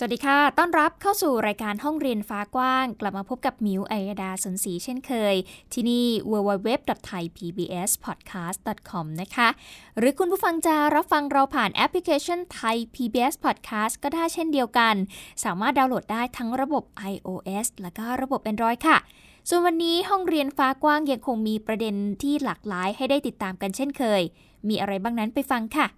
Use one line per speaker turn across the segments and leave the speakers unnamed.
สวัสดีค่ะ ต้อนรับเข้าสู่รายการห้องเรียนฟ้ากว้าง กลับมาพบกับมิวอัยดาสนศรีเช่นเคย ที่นี่ www.thaipbspodcast.com นะคะ หรือคุณผู้ฟังจะรับฟังเราผ่านแอปพลิเคชัน Thai PBS Podcast ก็ได้เช่นเดียวกัน สามารถดาวน์โหลดได้ทั้งระบบ iOS และก็ระบบ Android ค่ะส่วนวันนี้ห้องเรียนฟ้ากว้างยังคงมีประเด็นที่หลากหลายให้ได้ติดตามกันเช่นเคย มีอะไรบ้างนั้นไปฟังค่ะ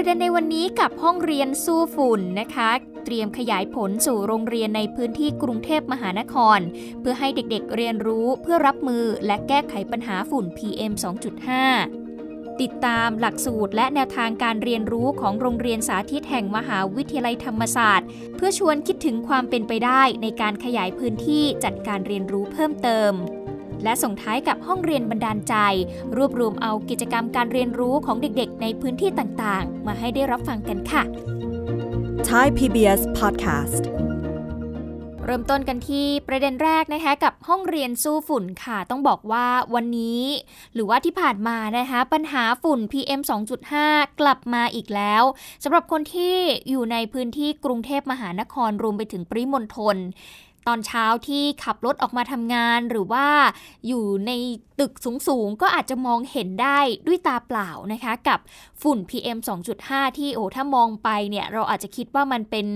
ประเด็นในวันนี้กับห้องเรียนสู้ฝุ่นนะคะ เตรียมขยายผลสู่โรงเรียนในพื้นที่กรุงเทพมหานคร เพื่อให้เด็กๆเรียนรู้เพื่อรับมือและแก้ไขปัญหาฝุ่น PM 2.5ติดตามหลักสูตรและแนวทางการเรียนรู้ของโรงเรียนสาธิตแห่งมหาวิทยาลัยธรรมศาสตร์ เพื่อชวนคิดถึงความเป็นไปได้ในการขยายพื้นที่จัดการเรียนรู้เพิ่มเติม และส่งท้ายกับห้องเรียนบรรดาลใจ รวบรวมเอากิจกรรมการเรียนรู้ของเด็กๆ ในพื้นที่ต่างๆ มาให้ได้รับฟังกันค่ะ
Thai PBS Podcast
เริ่มต้นกันที่ประเด็นแรกนะคะกับห้องเรียนสู้ฝุ่นค่ะ ต้องบอกว่าวันนี้ หรือว่าที่ผ่านมานะคะปัญหาฝุ่น PM 2.5 กลับมาอีกแล้วสำหรับคนที่อยู่ในพื้นที่กรุงเทพมหานครรวมไปถึงปริมณฑล ตอนเช้าที่ขับรถออกมาทำงานหรือว่าอยู่ในตึกสูงๆ ก็อาจจะมองเห็นได้ด้วยตาเปล่านะคะ กับฝุ่น PM 2.5 ที่โอ้ถ้ามองไปเนี่ย เราอาจจะคิดว่ามันเป็น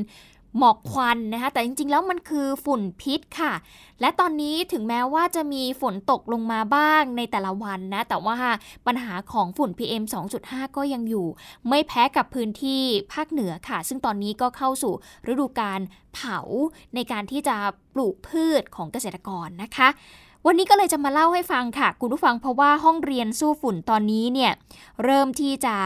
หมอกควันนะคะ แต่จริงๆ แล้วมันคือฝุ่นพิษค่ะ และตอนนี้ถึงแม้ว่าจะมีฝนตกลงมาบ้างในแต่ละวันนะ แต่ว่าปัญหาของฝุ่น PM 2.5 ก็ยังอยู่ ไม่แพ้กับพื้นที่ภาคเหนือค่ะ ซึ่งตอนนี้ก็เข้าสู่ฤดูการเผาในการที่จะปลูกพืชของเกษตรกรนะคะวันนี้ก็เลยจะมาเล่าให้ฟังค่ะ คุณผู้ฟังเพราะว่าห้องเรียนสู้ฝุ่นตอนนี้เนี่ย เริ่มที่จะ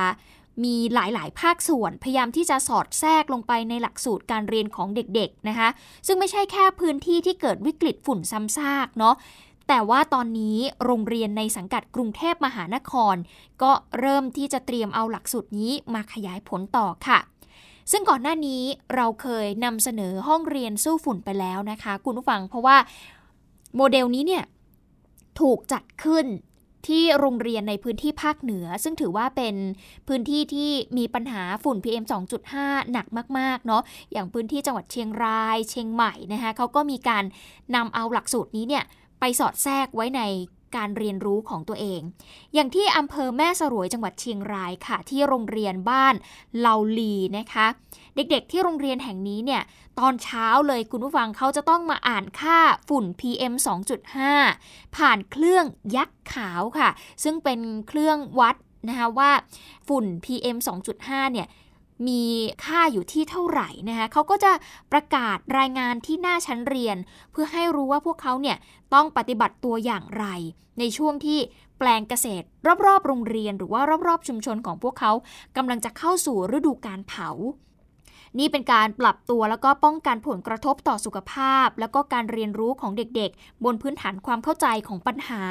มีหลายๆ ภาคส่วน พยายามที่จะสอดแทรกลงไปในหลักสูตรการเรียนของเด็กๆนะคะ ซึ่งไม่ใช่แค่พื้นที่ที่เกิดวิกฤตฝุ่นซ้ำซากเนาะแต่ว่าตอนนี้โรงเรียนในสังกัดกรุงเทพมหานคร ก็เริ่มที่จะเตรียมเอาหลักสูตรนี้มาขยายผลต่อค่ะ ซึ่งก่อนหน้านี้เราเคยนำเสนอห้องเรียนสู้ฝุ่นไปแล้วนะคะ คุณผู้ฟังเพราะว่าโมเดลนี้เนี่ยถูกจัดขึ้น ที่โรงเรียนในพื้นที่ภาคเหนือ ซึ่งถือว่าเป็นพื้นที่ที่มีปัญหาฝุ่น PM 2.5 หนักมากๆเนาะอย่างพื้นที่จังหวัดเชียงราย เชียงใหม่นะคะเขาก็มีการนำเอาหลักสูตรนี้เนี่ยไปสอดแทรกไว้ในการเรียนรู้ของตัวเอง อย่างที่อำเภอแม่สรวยจังหวัดเชียงรายค่ะ ที่โรงเรียนบ้านเลาลีนะคะ เด็กๆ ที่โรงเรียนแห่งนี้เนี่ยตอนเช้าเลยคุณผู้ฟังเขาจะต้องมาอ่านค่าฝุ่น PM 2.5 ผ่านเครื่องยักษ์ขาวค่ะ ซึ่งเป็นเครื่องวัดนะคะว่าฝุ่น PM 2.5 เนี่ยมีค่าอยู่ที่เท่าไหร่นะคะเขาก็จะประกาศรายงานที่หน้าชั้นเรียน เพื่อให้รู้ว่าพวกเขาเนี่ยต้องปฏิบัติตัวอย่างไร ในช่วงที่แปลงเกษตร รอบๆ โรงเรียน หรือว่ารอบๆ ชุมชนของพวกเขากำลังจะเข้าสู่ฤดูการเผา นี่เป็นการปรับตัวแล้วก็ป้องกันผลกระทบต่อสุขภาพ แล้วก็การเรียนรู้ของเด็กๆ บนพื้นฐานความเข้าใจของปัญหา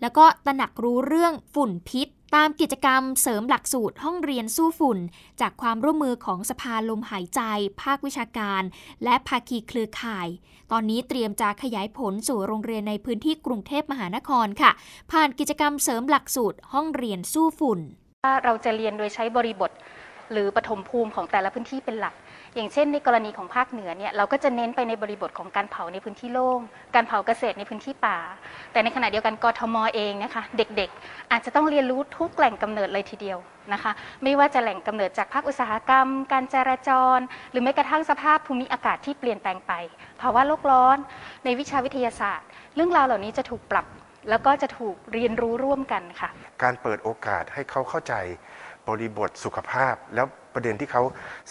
แล้วก็ตระหนักรู้เรื่องฝุ่นพิษ ตามกิจกรรมเสริมหลักสูตรห้องเรียนสู้ฝุ่น จากความร่วมมือของสภาลมหายใจ ภาควิชาการ และภาคีเครือข่าย ตอนนี้เตรียมจะขยายผลสู่โรงเรียนในพื้นที่กรุงเทพมหานครค่ะ ผ่านกิจกรรมเสริมหลักสูตรห้องเรียนสู้ฝุ่น
เราจะเรียนโดยใช้บริบทหรือปฐมภูมิของแต่ละพื้นที่เป็นหลัก อย่างเช่น ในกรณีของภาคเหนือเนี่ยเราก็จะเน้นไปในบริบทของการเผาในพื้นที่โล่ง การเผาเกษตรในพื้นที่ป่า แต่ในขณะเดียวกันกทมเองนะคะเด็กๆ อาจจะต้องเรียนรู้ทุกแหล่งกำเนิดเลยทีเดียวนะคะ ไม่ว่าจะแหล่งกำเนิดจากภาคอุตสาหกรรม การจราจร หรือแม้กระทั่งสภาพภูมิอากาศที่เปลี่ยนแปลงไปภาวะโลกร้อน ในวิชาวิทยาศาสตร์ เรื่องราวเหล่านี้จะถูกปรับแล้วก็จะถูกเรียนรู้ร่วมกันค่ะ
การเปิดโอกาสให้เขาเข้าใจบริบทสุขภาพแล้ว ประเด็นที่เขา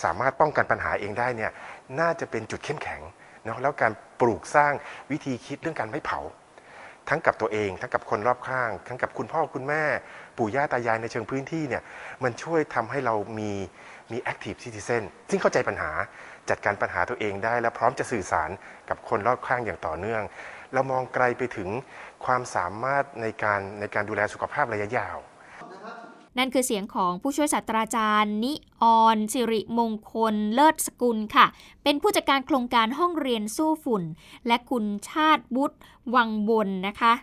สามารถป้องกันปัญหาเองได้เนี่ยน่าจะเป็นจุดเข้มแข็งเนาะแล้วการปลูกสร้างวิธีคิดเรื่องการไม่เผา ทั้งกับตัวเองทั้งกับคนรอบข้าง ทั้งกับคุณพ่อคุณแม่ ปู่ย่าตายายในเชิงพื้นที่เนี่ยมันช่วยทำให้เรามีมี active citizen ซึ่งเข้าใจปัญหาจัดการปัญหาตัวเองได้ และพร้อมจะสื่อสารกับคนรอบข้างอย่างต่อเนื่อง เรามองไกลไปถึงความสามารถในการในการดูแลสุขภาพระยะยาว
นั่นคือเสียงของผู้ช่วยศาสตราจารย์ นิออนสิริมงคลเลิศสกุลค่ะ เป็นผู้จัดการโครงการห้องเรียนสู้ฝุ่น และคุณชาติบุตรวังบนนะคะ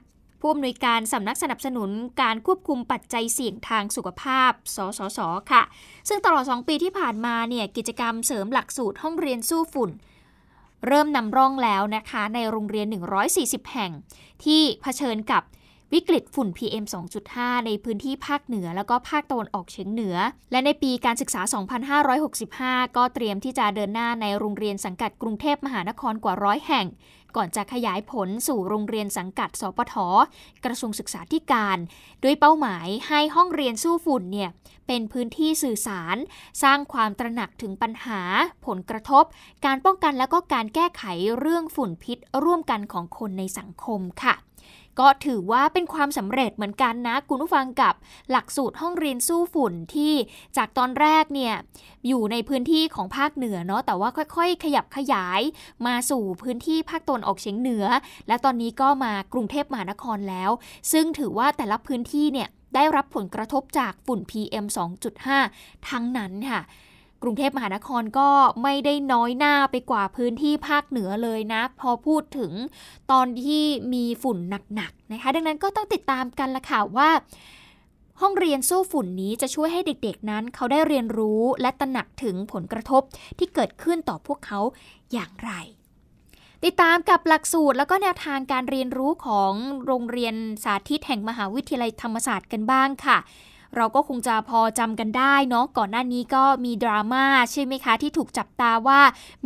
ผู้อำนวยการสำนักสนับสนุนการควบคุมปัจจัยเสี่ยงทางสุขภาพ สสส ค่ะ ซึ่งตลอด 2 ปีที่ผ่านมาเนี่ยกิจกรรมเสริมหลักสูตรห้องเรียนสู้ฝุ่น เริ่มนำร่องแล้วนะคะ ในโรงเรียน 140 แห่ง ที่เผชิญกับ วิกฤตฝุ่น PM 2.5 ในพื้นที่ภาคเหนือแล้วก็ภาคตะวันออกเฉียงเหนือ และในปีการศึกษา 2565 ก็เตรียมที่จะเดินหน้าในโรงเรียนสังกัดกรุงเทพมหานครกว่าร้อยแห่ง ก่อนจะขยายผลสู่โรงเรียนสังกัด สปท กระทรวงศึกษาธิการ โดยเป้าหมายให้ห้องเรียนสู้ฝุ่นเนี่ยเป็นพื้นที่สื่อสาร สร้างความตระหนักถึงปัญหา ผลกระทบ การป้องกันและก็การแก้ไขเรื่องฝุ่นพิษร่วมกันของคนในสังคมค่ะ ก็ถือว่าเป็นความสำเร็จเหมือนกันนะ คุณผู้ฟังกับหลักสูตรห้องเรียนสู้ฝุ่นที่จากตอนแรกเนี่ยอยู่ในพื้นที่ของภาคเหนือเนาะแต่ว่าค่อยๆ ขยับขยายมาสู่พื้นที่ภาคตะวันออกเฉียงเหนือ และตอนนี้ก็มากรุงเทพมหานครแล้ว ซึ่งถือว่าแต่ละพื้นที่เนี่ยได้รับผลกระทบจากฝุ่น PM 2.5 ทั้งนั้นค่ะ กรุงเทพมหานครก็ไม่ได้น้อยหน้าไปกว่าพื้นที่ภาคเหนือเลยนะ พอพูดถึงตอนที่มีฝุ่นหนักๆนะคะ ดังนั้นก็ต้องติดตามกันละค่ะว่า ห้องเรียนสู้ฝุ่นนี้จะช่วยให้เด็กๆนั้น เขาได้เรียนรู้และตระหนักถึงผลกระทบที่เกิดขึ้นต่อพวกเขาอย่างไรติดตามกับหลักสูตรแล้วก็แนวทางการเรียนรู้ของโรงเรียนสาธิตแห่งมหาวิทยาลัยธรรมศาสตร์กันบ้างค่ะ เราก็คงจะพอจำกันได้เนาะก่อนหน้านี้ก็มีดราม่าใช่ไหมคะ ที่ถูกจับตาว่า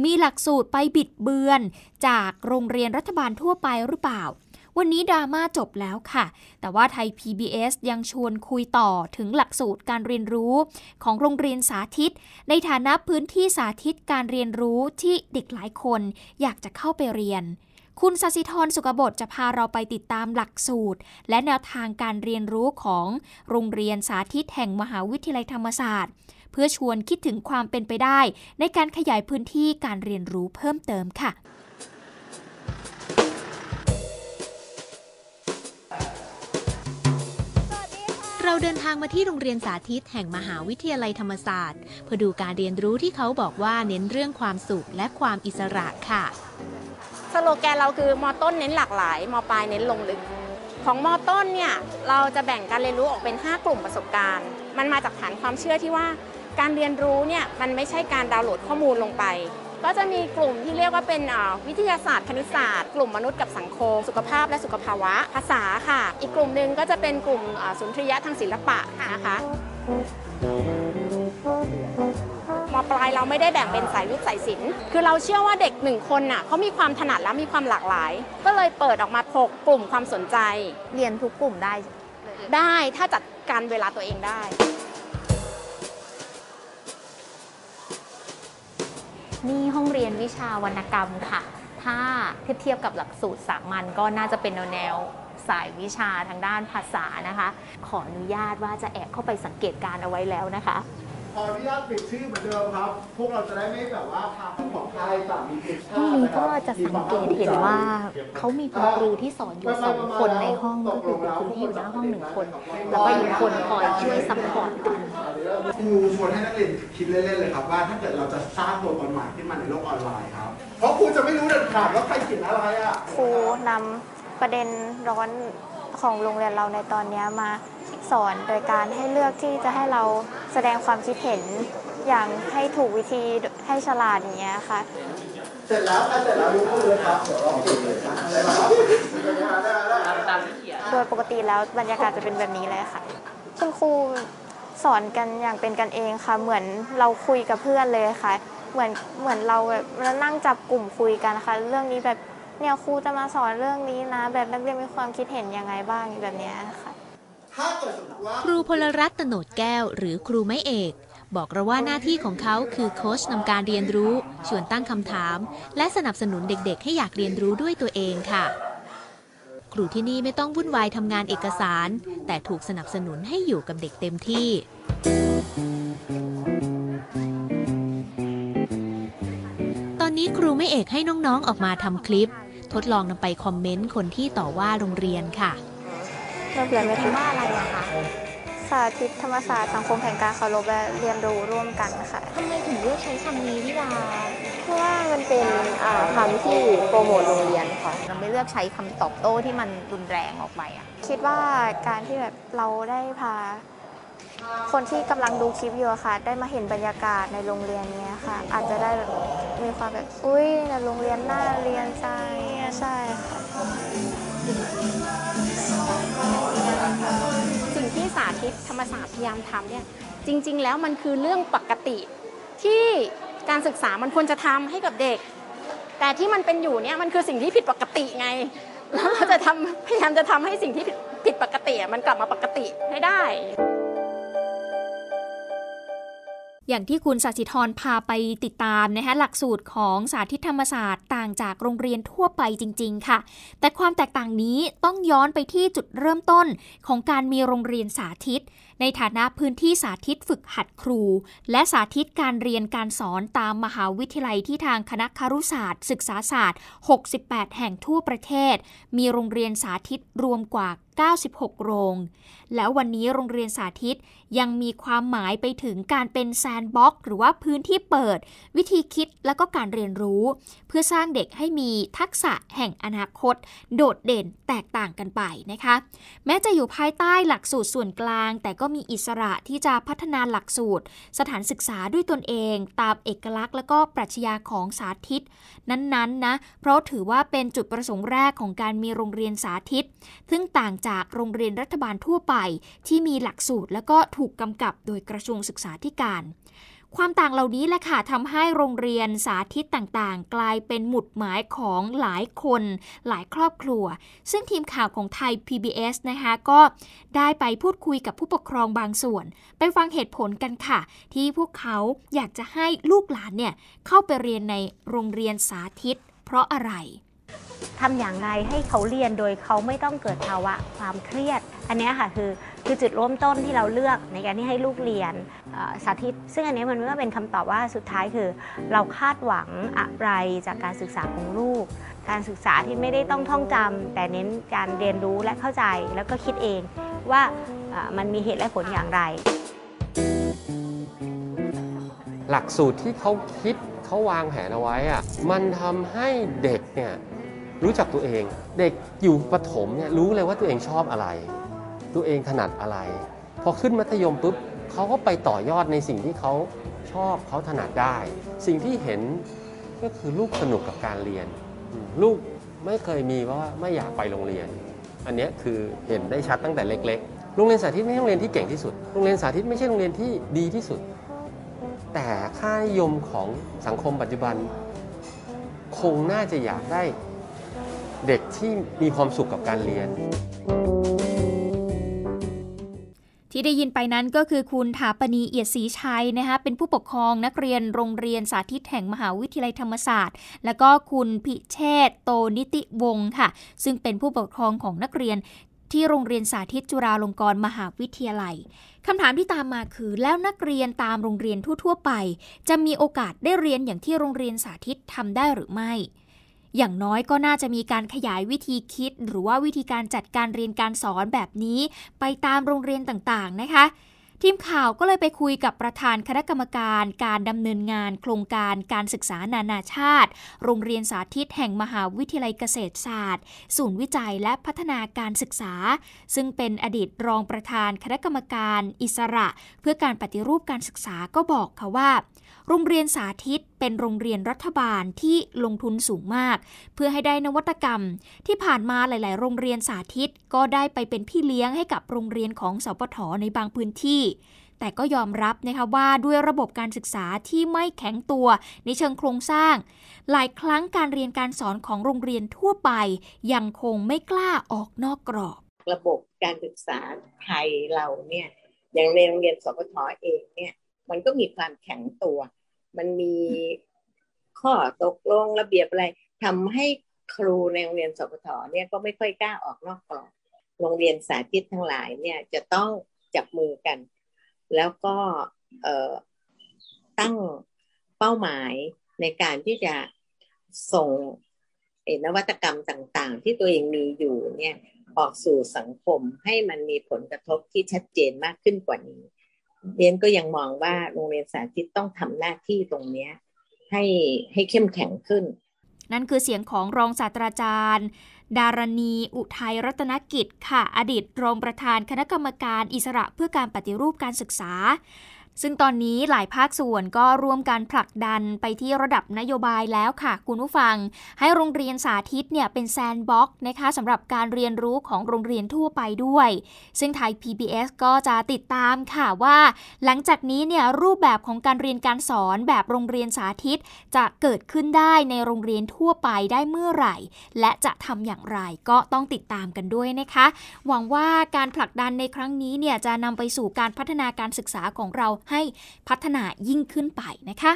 มีหลักสูตรไปบิดเบือน จากโรงเรียนรัฐบาลทั่วไปหรือเปล่าวันนี้ดราม่าจบแล้วค่ะ แต่ว่าไทย PBS ยังชวนคุยต่อถึงหลักสูตรการเรียนรู้ ของโรงเรียนสาธิต ในฐานะพื้นที่สาธิตการเรียนรู้ที่เด็กหลายคนอยากจะเข้าไปเรียน คุณสศิธรสุกบฏจะพาเราไปติดตามหลักสูตร และแนวทางการเรียนรู้ของโรงเรียนสาธิตแห่งมหาวิทยาลัยธรรมศาสตร์ เพื่อชวนคิดถึงความเป็นไปได้ ในการขยายพื้นที่การเรียนรู้เพิ่มเติมค่ะ
เราเดินทางมาที่โรงเรียนสาธิตแห่งมหาวิทยาลัยธรรมศาสตร์ เพื่อดูการเรียนรู้ที่เขาบอกว่าเน้นเรื่องความสุขและความอิสระค่ะ
โลแกนเราคือมอต้นเน้นหลากหลายมอปลายเน้นลงลึก ของมอต้นเนี่ยเราจะแบ่งการเรียนรู้ออกเป็น 5 กลุ่มประสบการณ์ มันมาจากฐานความเชื่อที่ว่าการเรียนรู้เนี่ยมันไม่ใช่การดาวน์โหลดข้อมูลลงไป ก็จะมีกลุ่มที่เรียกว่าเป็นวิทยาศาสตร์คณิตศาสตร์ กลุ่มมนุษย์กับสังคม สุขภาพและสุขภาวะ ภาษาค่ะ อีกกลุ่มหนึ่งก็จะเป็นกลุ่มสุนทรียะทางศิลปะนะคะ ปลายเราไม่ได้แบ่งเป็นสายวิทย์สายศิลป์คือเราเชื่อว่าเด็กหนึ่งคนน่ะเขามีความถนัดและมีความหลากหลาย ก็เลยเปิดออกมาหกกลุ่มความสนใจ
เรียนทุกกลุ่มได้
ได้ถ้าจัดการเวลาตัวเองได้
นี่ห้องเรียนวิชาวรรณกรรมค่ะ ถ้าเทียบเทียบกับหลักสูตรสามัญก็น่าจะเป็นแนวแนวสายวิชาทางด้านภาษานะคะ ขออนุญาตว่าจะแอบเข้าไปสังเกตการณ์เอาไว้แล้วนะคะ
ขออนุญาตปิดชื่อเหมือนเดิมครับ พวกเราจะได้ไม่แบบว่าพาคำของไทยต่างมีเพจ
ห้องนี้ก็จะสังเกตเห็นว่าเขามีคุณครูที่สอนอยู่สองคนในห้องก็คือคุณครูที่อยู่หน้าห้องหนึ่งคน แล้วก็อีกคนคอยช่วย support กัน
ครูชวนให้นักเรียนคิดเล่นๆเลยครับว่าถ้าเกิดเราจะสร้างตัวตนใหม่ขึ้นมาในโลกออนไลน์ครับ เพราะครูจะไม่รู้เด็ดขาดว่าใครเขียนอะไรอะ
ครูนำประเด็นร้อน ของโรงเรียนเราในตอนนี้มาสอนโดยการให้เลือกที่จะให้เราแสดงความคิดเห็นอย่างให้ถูกวิธีให้ฉลาดอย่างเงี้ยค่ะ
เสร็จแล้วถ้าเสร็จแล้วยกมือเลยครับเดี๋ยวเราเก็บเลยนะได้ไหมครับได้ได้
โดยปกติแล้วบรรยากาศจะเป็นแบบนี้เลยค่ะ คุณครูสอนกันอย่างเป็นกันเองค่ะ เหมือนเราคุยกับเพื่อนเลยค่ะ เหมือนเหมือนเราแบบมานั่งจับกลุ่มคุยกันนะคะเรื่องนี้แบบ เนี่ยครูจะมาสอนเรื่องนี้นะ แบบนักเรียนมีความคิดเห็นยังไงบ้างแบบเนี้ยค่ะ
ถ้าเกิดสมมติว่า
ครูพลรัตน์ตโนดแก้ว หรือครูไม่เอก บอกเราว่าหน้าที่ของเขาคือโค้ชนำการเรียนรู้ ชวนตั้งคำถาม และสนับสนุนเด็กๆ ให้อยากเรียนรู้ด้วยตัวเองค่ะ ครูที่นี่ไม่ต้องวุ่นวายทำงานเอกสาร แต่ถูกสนับสนุนให้อยู่กับเด็กเต็มที่ตอนนี้ครูไม่เอกให้น้องๆออกมาทำคลิป ททดลองนำไปคอมเมนต์คนที่ต่อว่าโรงเรียนค่ะ
เริ่มเรียนไม่ถูก
ว่าอะไรอะคะ
สาธิตธรรมศาสตร์สังคมแห่งการเคารพและเรียนรู้ร่วมกันค่ะ
ทำไมถึงเลือกใช้คำนี้พี่ดา
เพราะว่ามันเป็นคำที่โปรโมทโรงเรียนค่ะ
เราไม่เลือกใช้คำตอบโต้ที่มันรุนแรงออกไปอะ
คิดว่าการที่แบบเราได้พา คนที่กำลังดูคลิปอยู่ค่ะ ได้มาเห็นบรรยากาศในโรงเรียนเนี้ยค่ะ อาจจะได้มีความแบบอุ้ยในโรงเรียนน่าเรียนใจใช่ค่ะ
สิ่งที่สาธิตธรรมศาสตร์พยายามทำเนี่ยจริง ๆ แล้วมันคือเรื่องปกติที่การศึกษามันควรจะทำให้กับเด็ก แต่ที่มันเป็นอยู่เนี่ยมันคือสิ่งที่ผิดปกติไงแล้วเราจะทำพยายามจะทำให้สิ่งที่ผิดปกติมันกลับมาปกติให้ได้
อย่างที่คุณสัสิธรพาไปติดตามนะคะหลักสูตรของสาธิตธรรมศาสตร์ต่างจากโรงเรียนทั่วไปจริง ๆ ค่ะ แต่ความแตกต่างนี้ต้องย้อนไปที่จุดเริ่มต้นของการมีโรงเรียนสาธิตในฐานะพื้นที่สาธิตฝึกหัดครู และสาธิตการเรียนการสอนตามมหาวิทยาลัยที่ทางคณะครุศาสตร์ ศึกษาศาสตร์ 68 แห่งทั่วประเทศ มีโรงเรียนสาธิตรวมกว่า 96 โรง แล้ววันนี้โรงเรียนสาธิตยังมีความหมายไปถึงการเป็นแซนด์บ็อกหรือว่าพื้นที่เปิด วิธีคิดและก็การเรียนรู้ เพื่อสร้างเด็กให้มีทักษะแห่งอนาคต โดดเด่นแตกต่างกันไปนะคะ แม้จะอยู่ภายใต้หลักสูตรส่วนกลาง แต่ก็็มีอิสระที่จะพัฒนาหลักสูตร สถานศึกษาด้วยตนเอง ตามเอกลักษณ์และก็ปรัชญาของสาธิต นั้นๆนะเพราะถือว่าเป็นจุดประสงค์แรกของการมีโรงเรียนสาธิต ซึ่งต่างจากโรงเรียนรัฐบาลทั่วไป ที่มีหลักสูตรและก็ถูกกำกับโดยกระทรวงศึกษาธิการ ความต่างเหล่านี้แหละค่ะทำให้โรงเรียนสาธิตต่างๆ กลายเป็นหมุดหมายของหลายคน หลายครอบครัว ซึ่งทีมข่าวของไทย PBS นะคะก็ได้ไปพูดคุยกับผู้ปกครองบางส่วน ไปฟังเหตุผลกันค่ะ ที่พวกเขาอยากจะให้ลูกหลานเนี่ยเข้าไปเรียนในโรงเรียนสาธิต เพราะอะไร
ทำอย่างไรให้เขาเรียนโดยเขาไม่ต้องเกิดภาวะความเครียด อันนี้ค่ะคือคือจุดเริ่มต้นที่เราเลือกในการที่ให้ลูกเรียนสาธิต ซึ่งอันนี้มันก็เป็นคำตอบว่าสุดท้ายคือ เราคาดหวังอะไรจากการศึกษาของลูก การศึกษาที่ไม่ได้ต้องท่องจำแต่เน้นการเรียนรู้และเข้าใจแล้วก็คิดเองว่ามันมีเหตุและผลอย่างไร
หลักสูตรที่เขาคิดเขาวางแผนเอาไว้อะมันทำให้เด็กเนี่ย รู้จักตัวเอง เด็กอยู่ประถมเนี่ยรู้เลยว่าตัวเองชอบอะไร ตัวเองถนัดอะไร พอขึ้นมัธยมปุ๊บเขาก็ไปต่อยอดในสิ่งที่เขาชอบเขาถนัดได้ สิ่งที่เห็นก็คือลูกสนุกกับการเรียน ลูกไม่เคยมีว่าไม่อยากไปโรงเรียน อันนี้คือเห็นได้ชัดตั้งแต่เล็ก ๆ โรงเรียนสาธิตไม่ใช่โรงเรียนที่เก่งที่สุด โรงเรียนสาธิตไม่ใช่โรงเรียนที่ดีที่สุด แต่ค่านิยมของสังคมปัจจุบัน คงน่าจะอยากได้ เด็กที่มีความสุขกับการเรียน
ที่ได้ยินไปนั้นก็คือคุณถาปณีเอียดศรีชัยนะคะเป็นผู้ปกครองนักเรียนโรงเรียนสาธิตแห่งมหาวิทยาลัยธรรมศาสตร์ แล้วก็คุณพิเชษโตนิติวงศ์ค่ะ ซึ่งเป็นผู้ปกครองของนักเรียนที่โรงเรียนสาธิตจุฬาลงกรณ์มหาวิทยาลัยคำถามที่ตามมาคือ แล้วนักเรียนตามโรงเรียนทั่ว ๆ ไป จะมีโอกาสได้เรียนอย่างที่โรงเรียนสาธิตทำได้หรือไม่ อย่างน้อยก็น่าจะมีการขยายวิธีคิด หรือว่าวิธีการจัดการเรียนการสอนแบบนี้ ไปตามโรงเรียนต่างๆนะคะทีมข่าวก็เลยไปคุยกับประธานคณะกรรมการการดำเนินงานโครงการการศึกษานานาชาติ โรงเรียนสาธิตแห่งมหาวิทยาลัยเกษตรศาสตร์ ศูนย์วิจัยและพัฒนาการศึกษา ซึ่งเป็นอดีตรองประธานคณะกรรมการอิสระ เพื่อการปฏิรูปการศึกษาก็บอกค่ะว่า โรงเรียนสาธิต เป็นโรงเรียนรัฐบาลที่ลงทุนสูงมาก เพื่อให้ได้นวัตกรรม ที่ผ่านมาหลาย ๆ โรงเรียนสาธิต ก็ได้ไปเป็นพี่เลี้ยงให้กับโรงเรียนของสปทในบางพื้นที่แต่ก็ยอมรับนะคะว่าด้วยระบบการศึกษาที่ไม่แข็งตัวในเชิงโครงสร้าง หลายครั้งการเรียนการสอนของโรงเรียนทั่วไป ยังคงไม่กล้าออกนอกกรอบ
ระบบการศึกษาไทยเราเนี่ยอย่างในโรงเรียนสปทเองเนี่ยมันก็มีความแข็งตัว มันมีข้อตกลงระเบียบอะไรทำให้ครูในโรงเรียนสปทเนี่ยก็ไม่ค่อยกล้าออกนอกกรอบโรงเรียนสาธิตทั้งหลายเนี่ยจะต้องจับมือกัน แล้วก็เตั้งเป้าหมายในการที่จะส่งนวัตกรรมต่างๆ ที่ตัวเองมีอยู่เนี่ยออกสู่สังคมให้มันมีผลกระทบที่ชัดเจนมากขึ้นกว่านี้ เรียนก็ยังมองว่าโรงเรียนสาธิตต้องทำหน้าที่ตรงนี้ให้ให้เข้มแข็งขึ้น
นั่นคือเสียงของรองศาสตราจารย์ ดารณี อุทัยรัตนกิจค่ะ อดีตรองประธานคณะกรรมการอิสระเพื่อการปฏิรูปการศึกษา ซึ่งตอนนี้หลายภาคส่วนก็ร่วมการผลักดันไปที่ระดับนโยบายแล้วค่ะคุณผู้ฟัง ให้โรงเรียนสาธิตเนี่ยเป็น sandbox นะคะสำหรับการเรียนรู้ของโรงเรียนทั่วไปด้วย ซึ่งไทย PBS ก็จะติดตามค่ะว่า หลังจากนี้เนี่ยรูปแบบของการเรียนการสอนแบบโรงเรียนสาธิต จะเกิดขึ้นได้ในโรงเรียนทั่วไปได้เมื่อไหร่ และจะทำอย่างไรก็ต้องติดตามกันด้วยนะคะ หวังว่าการผลักดันในครั้งนี้เนี่ยจะนำไปสู่การพัฒนาการศึกษาของเราให้พัฒนายิ่งขึ้นไปนะคะ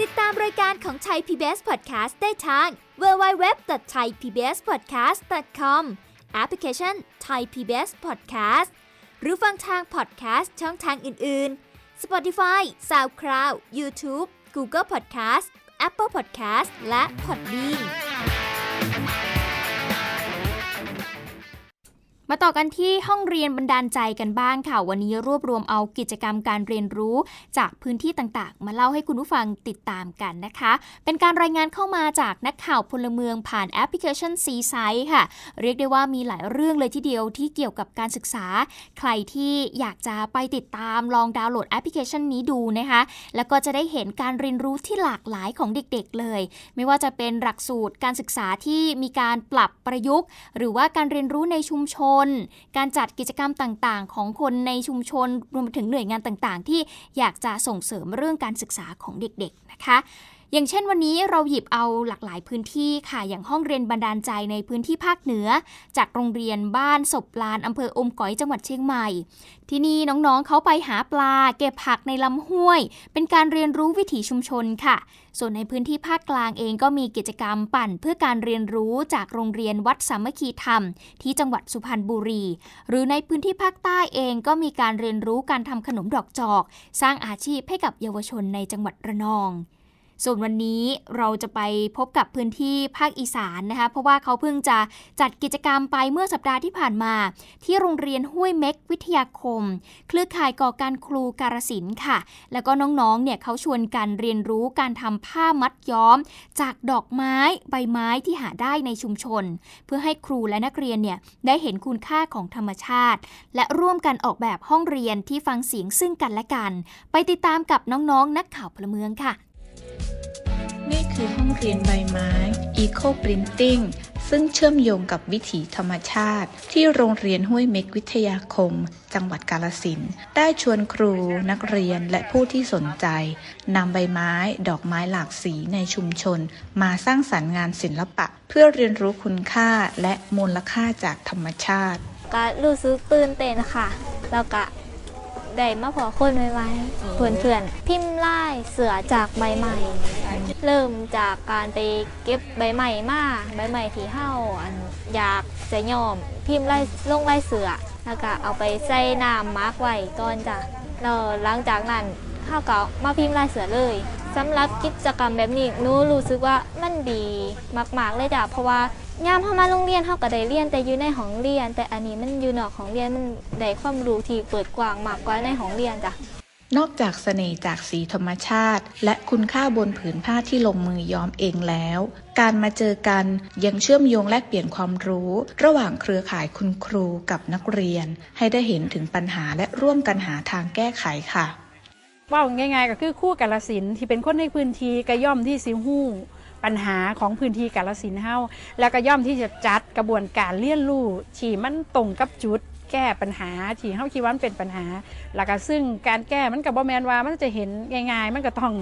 ติดตามรายการของไทย PBS Podcast ได้ทาง www.thaipbspodcast.com แอปพลิเคชัน Thai PBS Podcast หรือฟังทาง podcast ช่องทางอื่น ๆ Spotify SoundCloud YouTube Google Podcast Apple Podcast และ Podbean
มาต่อกันที่ห้องเรียนบันดาลใจกันบ้างค่ะ วันนี้รวบรวมเอากิจกรรมการเรียนรู้จากพื้นที่ต่างๆ มาเล่าให้คุณผู้ฟังติดตามกันนะคะ เป็นการรายงานเข้ามาจากนักข่าวพลเมืองผ่านแอปพลิเคชันซีไซต์ค่ะ เรียกได้ว่ามีหลายเรื่องเลยทีเดียวที่เกี่ยวกับการศึกษา ใครที่อยากจะไปติดตามลองดาวน์โหลดแอปพลิเคชันนี้ดูนะคะ แล้วก็จะได้เห็นการเรียนรู้ที่หลากหลายของเด็กๆเลย ไม่ว่าจะเป็นหลักสูตรการศึกษาที่มีการปรับประยุกต์ หรือว่าการเรียนรู้ในชุมชนการจัดกิจกรรมต่างๆ ของคนในชุมชนรวมไปถึงหน่วยงานต่างๆ ที่อยากจะส่งเสริมเรื่องการศึกษาของเด็กๆนะคะ อย่างเช่นวันนี้เราหยิบเอาหลากหลายพื้นที่ค่ะ อย่างห้องเรียนบันดาลใจในพื้นที่ภาคเหนือ จากโรงเรียนบ้านศพลานอำเภออมก๋อยจังหวัดเชียงใหม่ ที่นี่น้องๆเขาไปหาปลา เก็บผักในลำห้วย เป็นการเรียนรู้วิถีชุมชนค่ะ ส่วนในพื้นที่ภาคกลางเองก็มีกิจกรรมปั่นเพื่อการเรียนรู้จากโรงเรียนวัดสามัคคีธรรม ที่จังหวัดสุพรรณบุรี หรือในพื้นที่ภาคใต้เองก็มีการเรียนรู้การทำขนมดอกจอก สร้างอาชีพให้กับเยาวชนในจังหวัดระนอง ส่วนวันนี้เราจะไปพบกับพื้นที่ภาคอีสานนะคะ เพราะว่าเขาเพิ่งจะจัดกิจกรรมไปเมื่อสัปดาห์ที่ผ่านมา ที่โรงเรียนห้วยเม็กวิทยาคม เครือข่ายก่อการครูการศิลป์ค่ะ แล้วก็น้องๆ เนี่ยเขาชวนกันเรียนรู้การทำผ้ามัดย้อม จากดอกไม้ใบไม้ที่หาได้ในชุมชน เพื่อให้ครูและนักเรียนเนี่ยได้เห็นคุณค่าของธรรมชาติ และร่วมกันออกแบบห้องเรียนที่ฟังเสียงซึ่งกันและกัน ไปติดตามกับน้องๆนักข่าวพลเมืองค่ะ
นี่คือห้องเรียนใบไม้ Eco Printing ซึ่งเชื่อมโยงกับวิถีธรรมชาติ ที่โรงเรียนห้วยเม็กวิทยาคม จังหวัดกาลสินได้ชวนครูนักเรียนและผู้ที่สนใจนำใบไม้ ดอกไม้หลากสีในชุมชน มาสร้างสรรค์งานศิลปะ เพื่อเรียนรู้คุณค่าและมูลค่าจากธรรมชาติ
ก็รู้สึกตื่นเต้นค่ะ แล้วก็ ได้มาพอคนใหม่ๆเพื่อนๆพิมพ์ลายเสือจากใบใหม่ เริ่มจากการไปเก็บใบใหม่มาใบใหม่ที่เฮาอันอยากจะยอม พิมพ์ลายลงลายเสือแล้วก็เอาไปใส่น้ำมาร์กไว้ก่อนจ้ะแล้วหลังจากนั้นเฮาก็มาพิมพ์ลายเสือเลยสำหรับกิจกรรมแบบนี้หนูรู้สึกว่ามันดีมาก ๆ เลยจ้ะเพราะว่า ยามเข้ามาโรงเรียนเขาก็ได้เรียนแต่อยู่ในห้องเรียน แต่อันนี้มันอยู่นอกของเรียนมันได้ความรู้ที่เปิดกว้างมากกว่าในห้องเรียนจ้ะ
นอกจากเสน่ห์จากสีธรรมชาติ และคุณค่าบนผืนผ้าที่ลงมือย้อมเองแล้ว การมาเจอกันยังเชื่อมโยงแลกเปลี่ยนความรู้ ระหว่างเครือข่ายคุณครูกับนักเรียน ให้ได้เห็นถึงปัญหาและร่วมกันหาทางแก้ไขค่ะ
ว่าง่ายๆก็คือคู่กาลสินที่เป็นคนในพื้นที่กระย่อมที่สิหู้ ปัญหาของพื้นที่กาลสินเฮาแล้วก็ย่อมที่จะจัดกระบวนการเลี้ยนรู้ที่มันตรงกับจุดแก้ปัญหาที่เฮาคิดว่าเป็นปัญหา แล้วก็ซึ่งการแก้มันกับบ่แมนว่ามันจะเห็นง่ายๆ มันก็ต้อง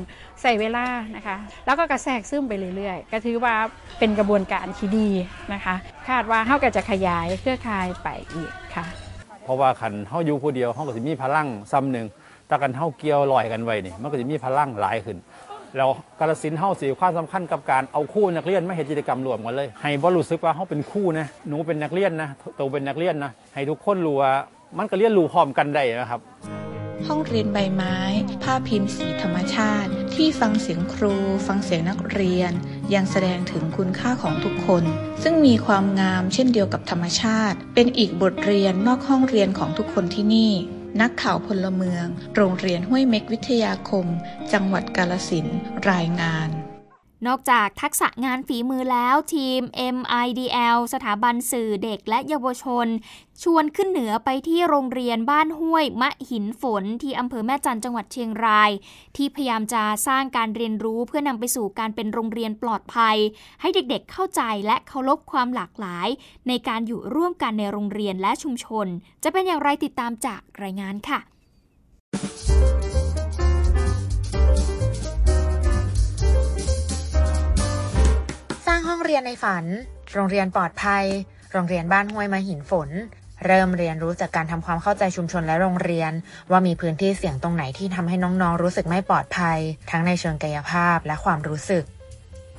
ใส่เวลานะคะ แล้วก็กระแทกซึมไปเรื่อยๆ ก็ถือว่าเป็นกระบวนการที่ดีนะคะ คาดว่าเฮาก็จะขยายเครือข่ายไปอีกค่ะ
เพราะว่าคันเฮาอยู่ผู้เดียวเฮาก็สิมีพลังซ้ำหนึ่งถ้ากันเฮาเกี่ยวลอยกันไว้นี่มันก็จะมีพลังหลายขึ้น แล้วกาลสินเฮาสีความสำคัญกับการเอาคู่นักเรียนมาเห็นกิจกรรมรวมกันเลย ให้บ่รู้สึกว่าเฮาเป็นคู่นะหนูเป็นนักเรียนนะโตเป็นนักเรียนนะให้ทุกคนรู้ว่ามันก็เรียนรู้พร้อมกันได้นะครับ
ห้องเรียนใบไม้ ผ้าพิมพ์สีธรรมชาติ ที่ฟังเสียงครู ฟังเสียงนักเรียน ยังแสดงถึงคุณค่าของทุกคน ซึ่งมีความงามเช่นเดียวกับธรรมชาติ เป็นอีกบทเรียนนอกห้องเรียนของทุกคนที่นี่ นักข่าวพลเมือง โรงเรียนห้วยเม็กวิทยาคม จังหวัดกาลสินรายงาน
นอกจากทักษะงานฝีมือแล้วทีม MIDL สถาบันสื่อเด็กและเยาวชน ชวนขึ้นเหนือไปที่โรงเรียนบ้านห้วยมะหินฝนที่อำเภอแม่จันจังหวัดเชียงราย ที่พยายามจะสร้างการเรียนรู้เพื่อนำไปสู่การเป็นโรงเรียนปลอดภัย ให้เด็กๆเข้าใจและเคารพความหลากหลาย ในการอยู่ร่วมกันในโรงเรียนและชุมชน จะเป็นอย่างไรติดตามจากรายงานค่ะ
เรียนในฝัน โรงเรียนปลอดภัย โรงเรียนบ้านห้วยมาหินฝน เริ่มเรียนรู้จากการทำความเข้าใจชุมชนและโรงเรียน ว่ามีพื้นที่เสี่ยงตรงไหนที่ทำให้น้องๆรู้สึกไม่ปลอดภัย ทั้งในเชิงกายภาพและความรู้สึก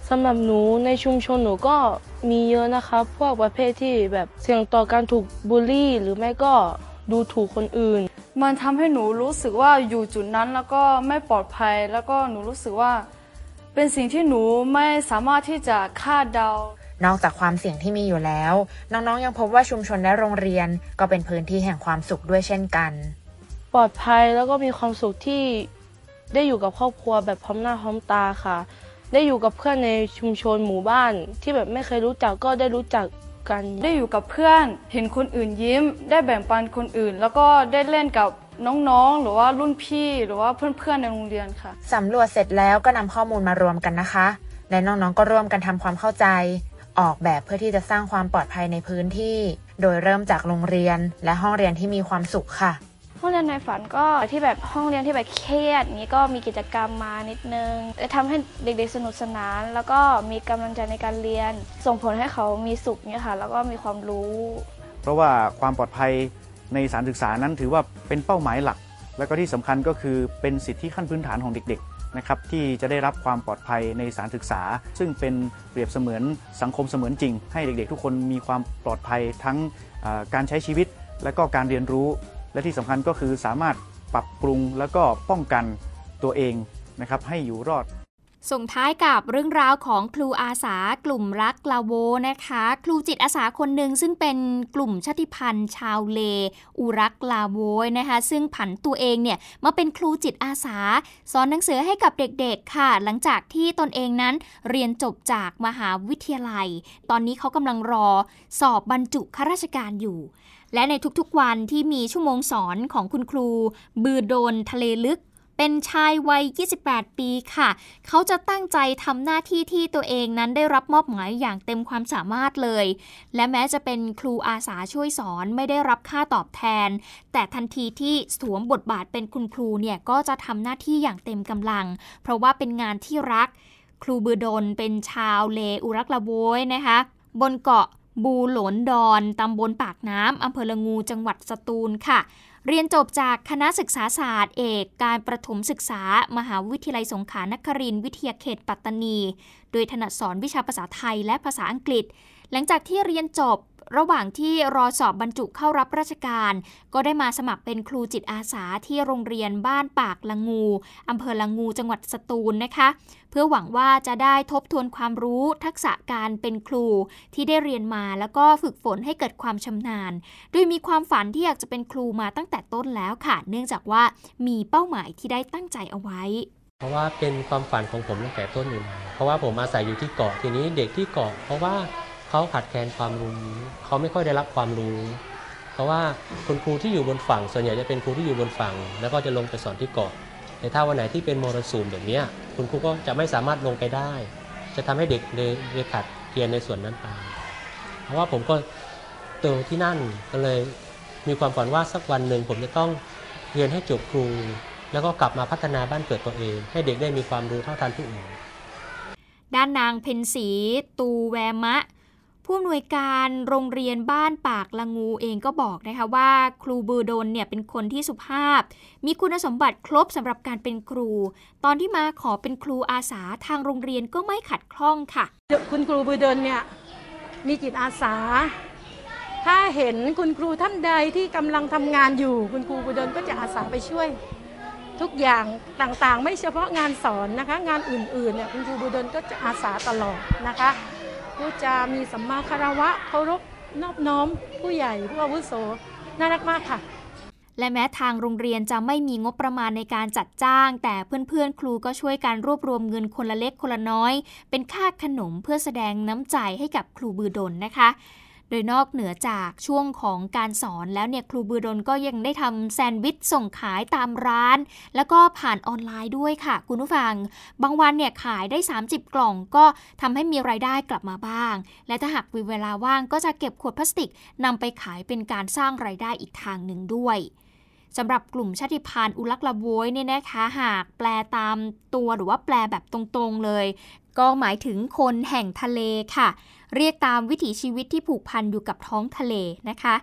สำหรับหนูในชุมชนหนูก็มีเยอะนะคะพวกประเภทที่แบบเสี่ยงต่อการถูกบูลลี่ หรือไม่ก็ดูถูกคนอื่น
มันทำให้หนูรู้สึกว่าอยู่จุดนั้นแล้วก็ไม่ปลอดภัย แล้วก็หนูรู้สึกว่า เป็นสิ่งที่หนูไม่สามารถที่จะคาดเดา
นอกจากความเสี่ยงที่มีอยู่แล้ว น้องๆยังพบว่าชุมชนและโรงเรียนก็เป็นพื้นที่แห่งความสุขด้วยเช่นกัน
ปลอดภัยแล้วก็มีความสุขที่ได้อยู่กับครอบครัวแบบพร้อมหน้าพร้อมตาค่ะ ได้อยู่กับเพื่อนในชุมชนหมู่บ้าน ที่แบบไม่เคยรู้จักก็ได้รู้จักกัน
ได้อยู่กับเพื่อน เห็นคนอื่นยิ้ม ได้แบ่งปันคนอื่น แล้วก็ได้เล่นกับ น้องๆ หรือว่ารุ่นพี่หรือว่าเพื่อนๆ ในโรงเรียนค่ะ
สำรวจเสร็จแล้วก็นำข้อมูลมารวมกันนะคะ และน้องๆ ก็ร่วมกันทำความเข้าใจ ออกแบบเพื่อที่จะสร้างความปลอดภัยในพื้นที่ โดยเริ่มจากโรงเรียนและห้องเรียนที่มีความสุขค่ะ
ห้องเรียนในฝันก็ที่แบบห้องเรียนที่แบบเครียดนี้ก็มีกิจกรรมมานิดนึงจะทำให้เด็กๆสนุกสนาน แล้วก็มีกำลังใจในการเรียน ส่งผลให้เขามีสุขเนี่ยค่ะ แล้วก็มีความรู้
เพราะว่าความปลอดภัย ในสถานศึกษานั้นถือว่าเป็นเป้าหมายหลัก แล้วก็ที่สำคัญก็คือเป็นสิทธิขั้นพื้นฐานของเด็กๆนะครับที่จะได้รับความปลอดภัยในสารศึกษา ซึ่งเป็นเปรียบเสมือนสังคมเสมือนจริง ให้เด็กๆ ทุกคนมีความปลอดภัยทั้งการใช้ชีวิต และก็การเรียนรู้ และที่สำคัญก็คือสามารถปรับปรุงแล้วก็ป้องกันตัวเองนะครับให้อยู่รอด
ส่งท้ายกับเรื่องราวของครูอาสากลุ่มรักลาโวนะคะ ครูจิตอาสาคนหนึ่งซึ่งเป็นกลุ่มชาติพันธุ์ชาวเล อุรักลาโวนะคะ ซึ่งผันตัวเองเนี่ยมาเป็นครูจิตอาสา สอนหนังสือให้กับเด็กๆค่ะ หลังจากที่ตนเองนั้นเรียนจบจากมหาวิทยาลัย ตอนนี้เขากำลังรอสอบบรรจุข้าราชการอยู่และในทุกๆวันที่มีชั่วโมงสอนของคุณครู บือโดนทะเลลึก เป็นชายวัย 28 ปีค่ะ เขาจะตั้งใจทำหน้าที่ที่ตัวเองนั้นได้รับมอบหมายอย่างเต็มความสามารถเลย และแม้จะเป็นครูอาสาช่วยสอนไม่ได้รับค่าตอบแทน แต่ทันทีที่สวมบทบาทเป็นคุณครูเนี่ยก็จะทำหน้าที่อย่างเต็มกำลัง เพราะว่าเป็นงานที่รัก ครูบือดนเป็นชาวเลอุรักละโวยนะคะ บนเกาะบูหลนดอน ตำบลปากน้ำอำเภอละงู จังหวัดสตูลค่ะ เรียนจบจากคณะศึกษาศาสตร์ เอกการประถมศึกษา มหาวิทยาลัยสงขลานครินทร์วิทยาเขตปัตตานี โดยถนัดสอนวิชาภาษาไทยและภาษาอังกฤษ หลังจากที่เรียนจบ ระหว่างที่รอสอบบรรจุเข้ารับราชการ ก็ได้มาสมัครเป็นครูจิตอาสาที่โรงเรียนบ้านปากละงูอำเภอละงูจังหวัดสตูลนะคะ เพื่อหวังว่าจะได้ทบทวนความรู้ทักษะการเป็นครูที่ได้เรียนมาแล้วก็ฝึกฝนให้เกิดความชำนาญ โดยมีความฝันที่อยากจะเป็นครูมาตั้งแต่ต้นแล้วค่ะ เนื่องจากว่ามีเป้าหมายที่ได้ตั้งใจเอาไว้
เพราะว่าเป็นความฝันของผมตั้งแต่ต้นอยู่เพราะว่าผมอาศัยอยู่ที่เกาะทีนี้เด็กที่เกาะ เพราะว่า เขาขาดแคลนความรู้ เขาไม่ค่อยได้รับความรู้ เพราะว่าคุณครูที่อยู่บนฝั่ง ส่วนใหญ่จะเป็นครูที่อยู่บนฝั่ง แล้วก็จะลงไปสอนที่เกาะแต่ถ้าวันไหนที่เป็นมรสุมแบบนี้คุณครูก็จะไม่สามารถลงไปได้ จะทำให้เด็กเลยขาดเรียนในส่วนนั้นไป เพราะว่าผมก็โตที่นั่นก็เลยมีความฝันว่าสักวันหนึ่งผมจะต้องเรียนให้จบครู แล้วก็กลับมาพัฒนาบ้านเกิดตัวเอง ให้เด็กได้มีความรู้เท่าทันผู้อื่น
ด้านนางเพนสีตูแวมะ ผู้อำนวยการโรงเรียนบ้านปากละงูเองก็บอกนะคะว่าครูบือดนเนี่ยเป็นคนที่สุภาพ มีคุณสมบัติครบสำหรับการเป็นครู ตอนที่มาขอเป็นครูอาสาทางโรงเรียนก็ไม่ขัดข้องค่ะ
คุณครูบือดนเนี่ยมีจิตอาสา ถ้าเห็นคุณครูท่านใดที่กำลังทำงานอยู่ คุณครูบุดลก็จะอาสาไปช่วย ทุกอย่างต่างๆ ไม่เฉพาะงานสอนนะคะ งานอื่นๆเนี่ยคุณครูบุดลก็จะอาสาตลอดนะคะ ผู้จามีสัมมาคารวะเคารพนอบน้อม ผู้ใหญ่ผู้อาวุโสน่ารักมากค่ะ
และแม้ทางโรงเรียนจะไม่มีงบประมาณในการจัดจ้าง แต่เพื่อนๆ ครูก็ช่วยการรวบรวมเงินคนละเล็กคนละน้อย เป็นค่าขนมเพื่อแสดงน้ำใจให้กับครูบือดนนะคะ โดยนอกเหนือจากช่วงของการสอนแล้วเนี่ยครูบือดนก็ยังได้ทำแซนด์วิชส่งขายตามร้าน แล้วก็ผ่านออนไลน์ด้วยค่ะ คุณผู้ฟัง บางวันเนี่ยขายได้ 30 กล่องก็ทำให้มีรายได้กลับมาบ้าง และถ้าหากมีเวลาว่างก็จะเก็บขวดพลาสติกนำไปขายเป็นการสร้างรายได้อีกทางหนึ่งด้วยสำหรับกลุ่มชาติพันธุ์อุลักละโวยเนี่ยนะคะหากแปลตามตัวหรือว่าแปลแบบตรงๆเลย ก็หมายถึงคนแห่งทะเลค่ะ เรียกตามวิถีชีวิตที่ผูกพันอยู่กับท้องทะเลนะคะ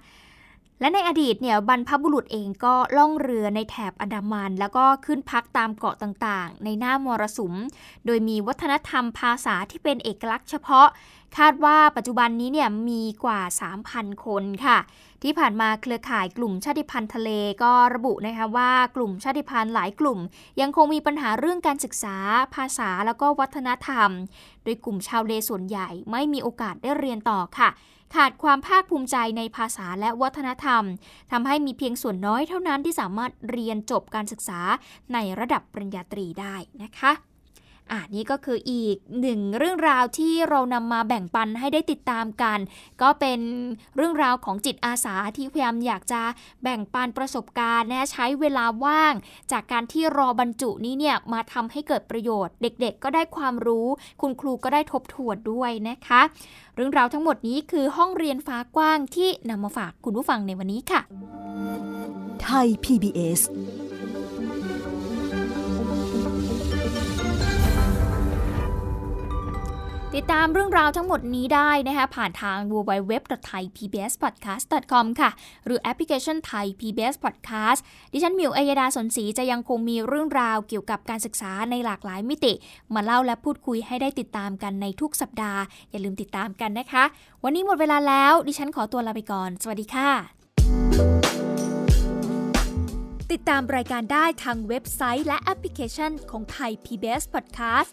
และในอดีตเนี่ยบรรพบุรุษเองก็ล่องเรือในแถบอันดามัน แล้วก็ขึ้นพักตามเกาะต่างๆ ในหน้ามรสุม โดยมีวัฒนธรรมภาษาที่เป็นเอกลักษณ์เฉพาะ คาดว่าปัจจุบันนี้เนี่ยมีกว่า 3,000 คนค่ะ ที่ผ่านมาเครือข่ายกลุ่มชาติพันธุ์ทะเลก็ระบุนะคะว่ากลุ่มชาติพันธุ์หลายกลุ่ม ยังคงมีปัญหาเรื่องการศึกษา ภาษาแล้วก็วัฒนธรรม โดยกลุ่มชาวเลส่วนใหญ่ไม่มีโอกาสได้เรียนต่อค่ะ ขาดความภาคภูมิใจในภาษาและวัฒนธรรมทำให้มีเพียงส่วนน้อยเท่านั้นที่สามารถเรียนจบการศึกษาในระดับปริญญาตรีได้นะคะ อ่านี่ก็คืออีกหนึ่งเรื่องราวที่เรานำมาแบ่งปันให้ได้ติดตามกัน ก็เป็นเรื่องราวของจิตอาสาที่พยายามอยากจะแบ่งปันประสบการณ์นะใช้เวลาว่าง จากการที่รอบรรจุนี้เนี่ยมาทำให้เกิดประโยชน์ เด็กๆ ก็ได้ความรู้ คุณครูก็ได้ทบทวนด้วยนะคะ เรื่องราวทั้งหมดนี้คือห้องเรียนฟ้ากว้างที่นำมาฝากคุณผู้ฟังในวันนี้ค่ะ
ไทย PBS
ติดตามเรื่องราวทั้งหมดนี้ได้นะคะผ่านทาง www.thaipbspodcast.com ค่ะ หรือแอปพลิเคชัน Thai PBS Podcast ดิฉันมิวอัยดาสนศรีจะยังคงมีเรื่องราวเกี่ยวกับการศึกษาในหลากหลายมิติ มาเล่าและพูดคุยให้ได้ติดตามกันในทุกสัปดาห์ อย่าลืมติดตามกันนะคะ วันนี้หมดเวลาแล้ว ดิฉันขอตัวลาไปก่อน สวัสดีค่ะ
ติดตามรายการได้ทางเว็บไซต์และแอปพลิเคชันของไทย PBS Podcast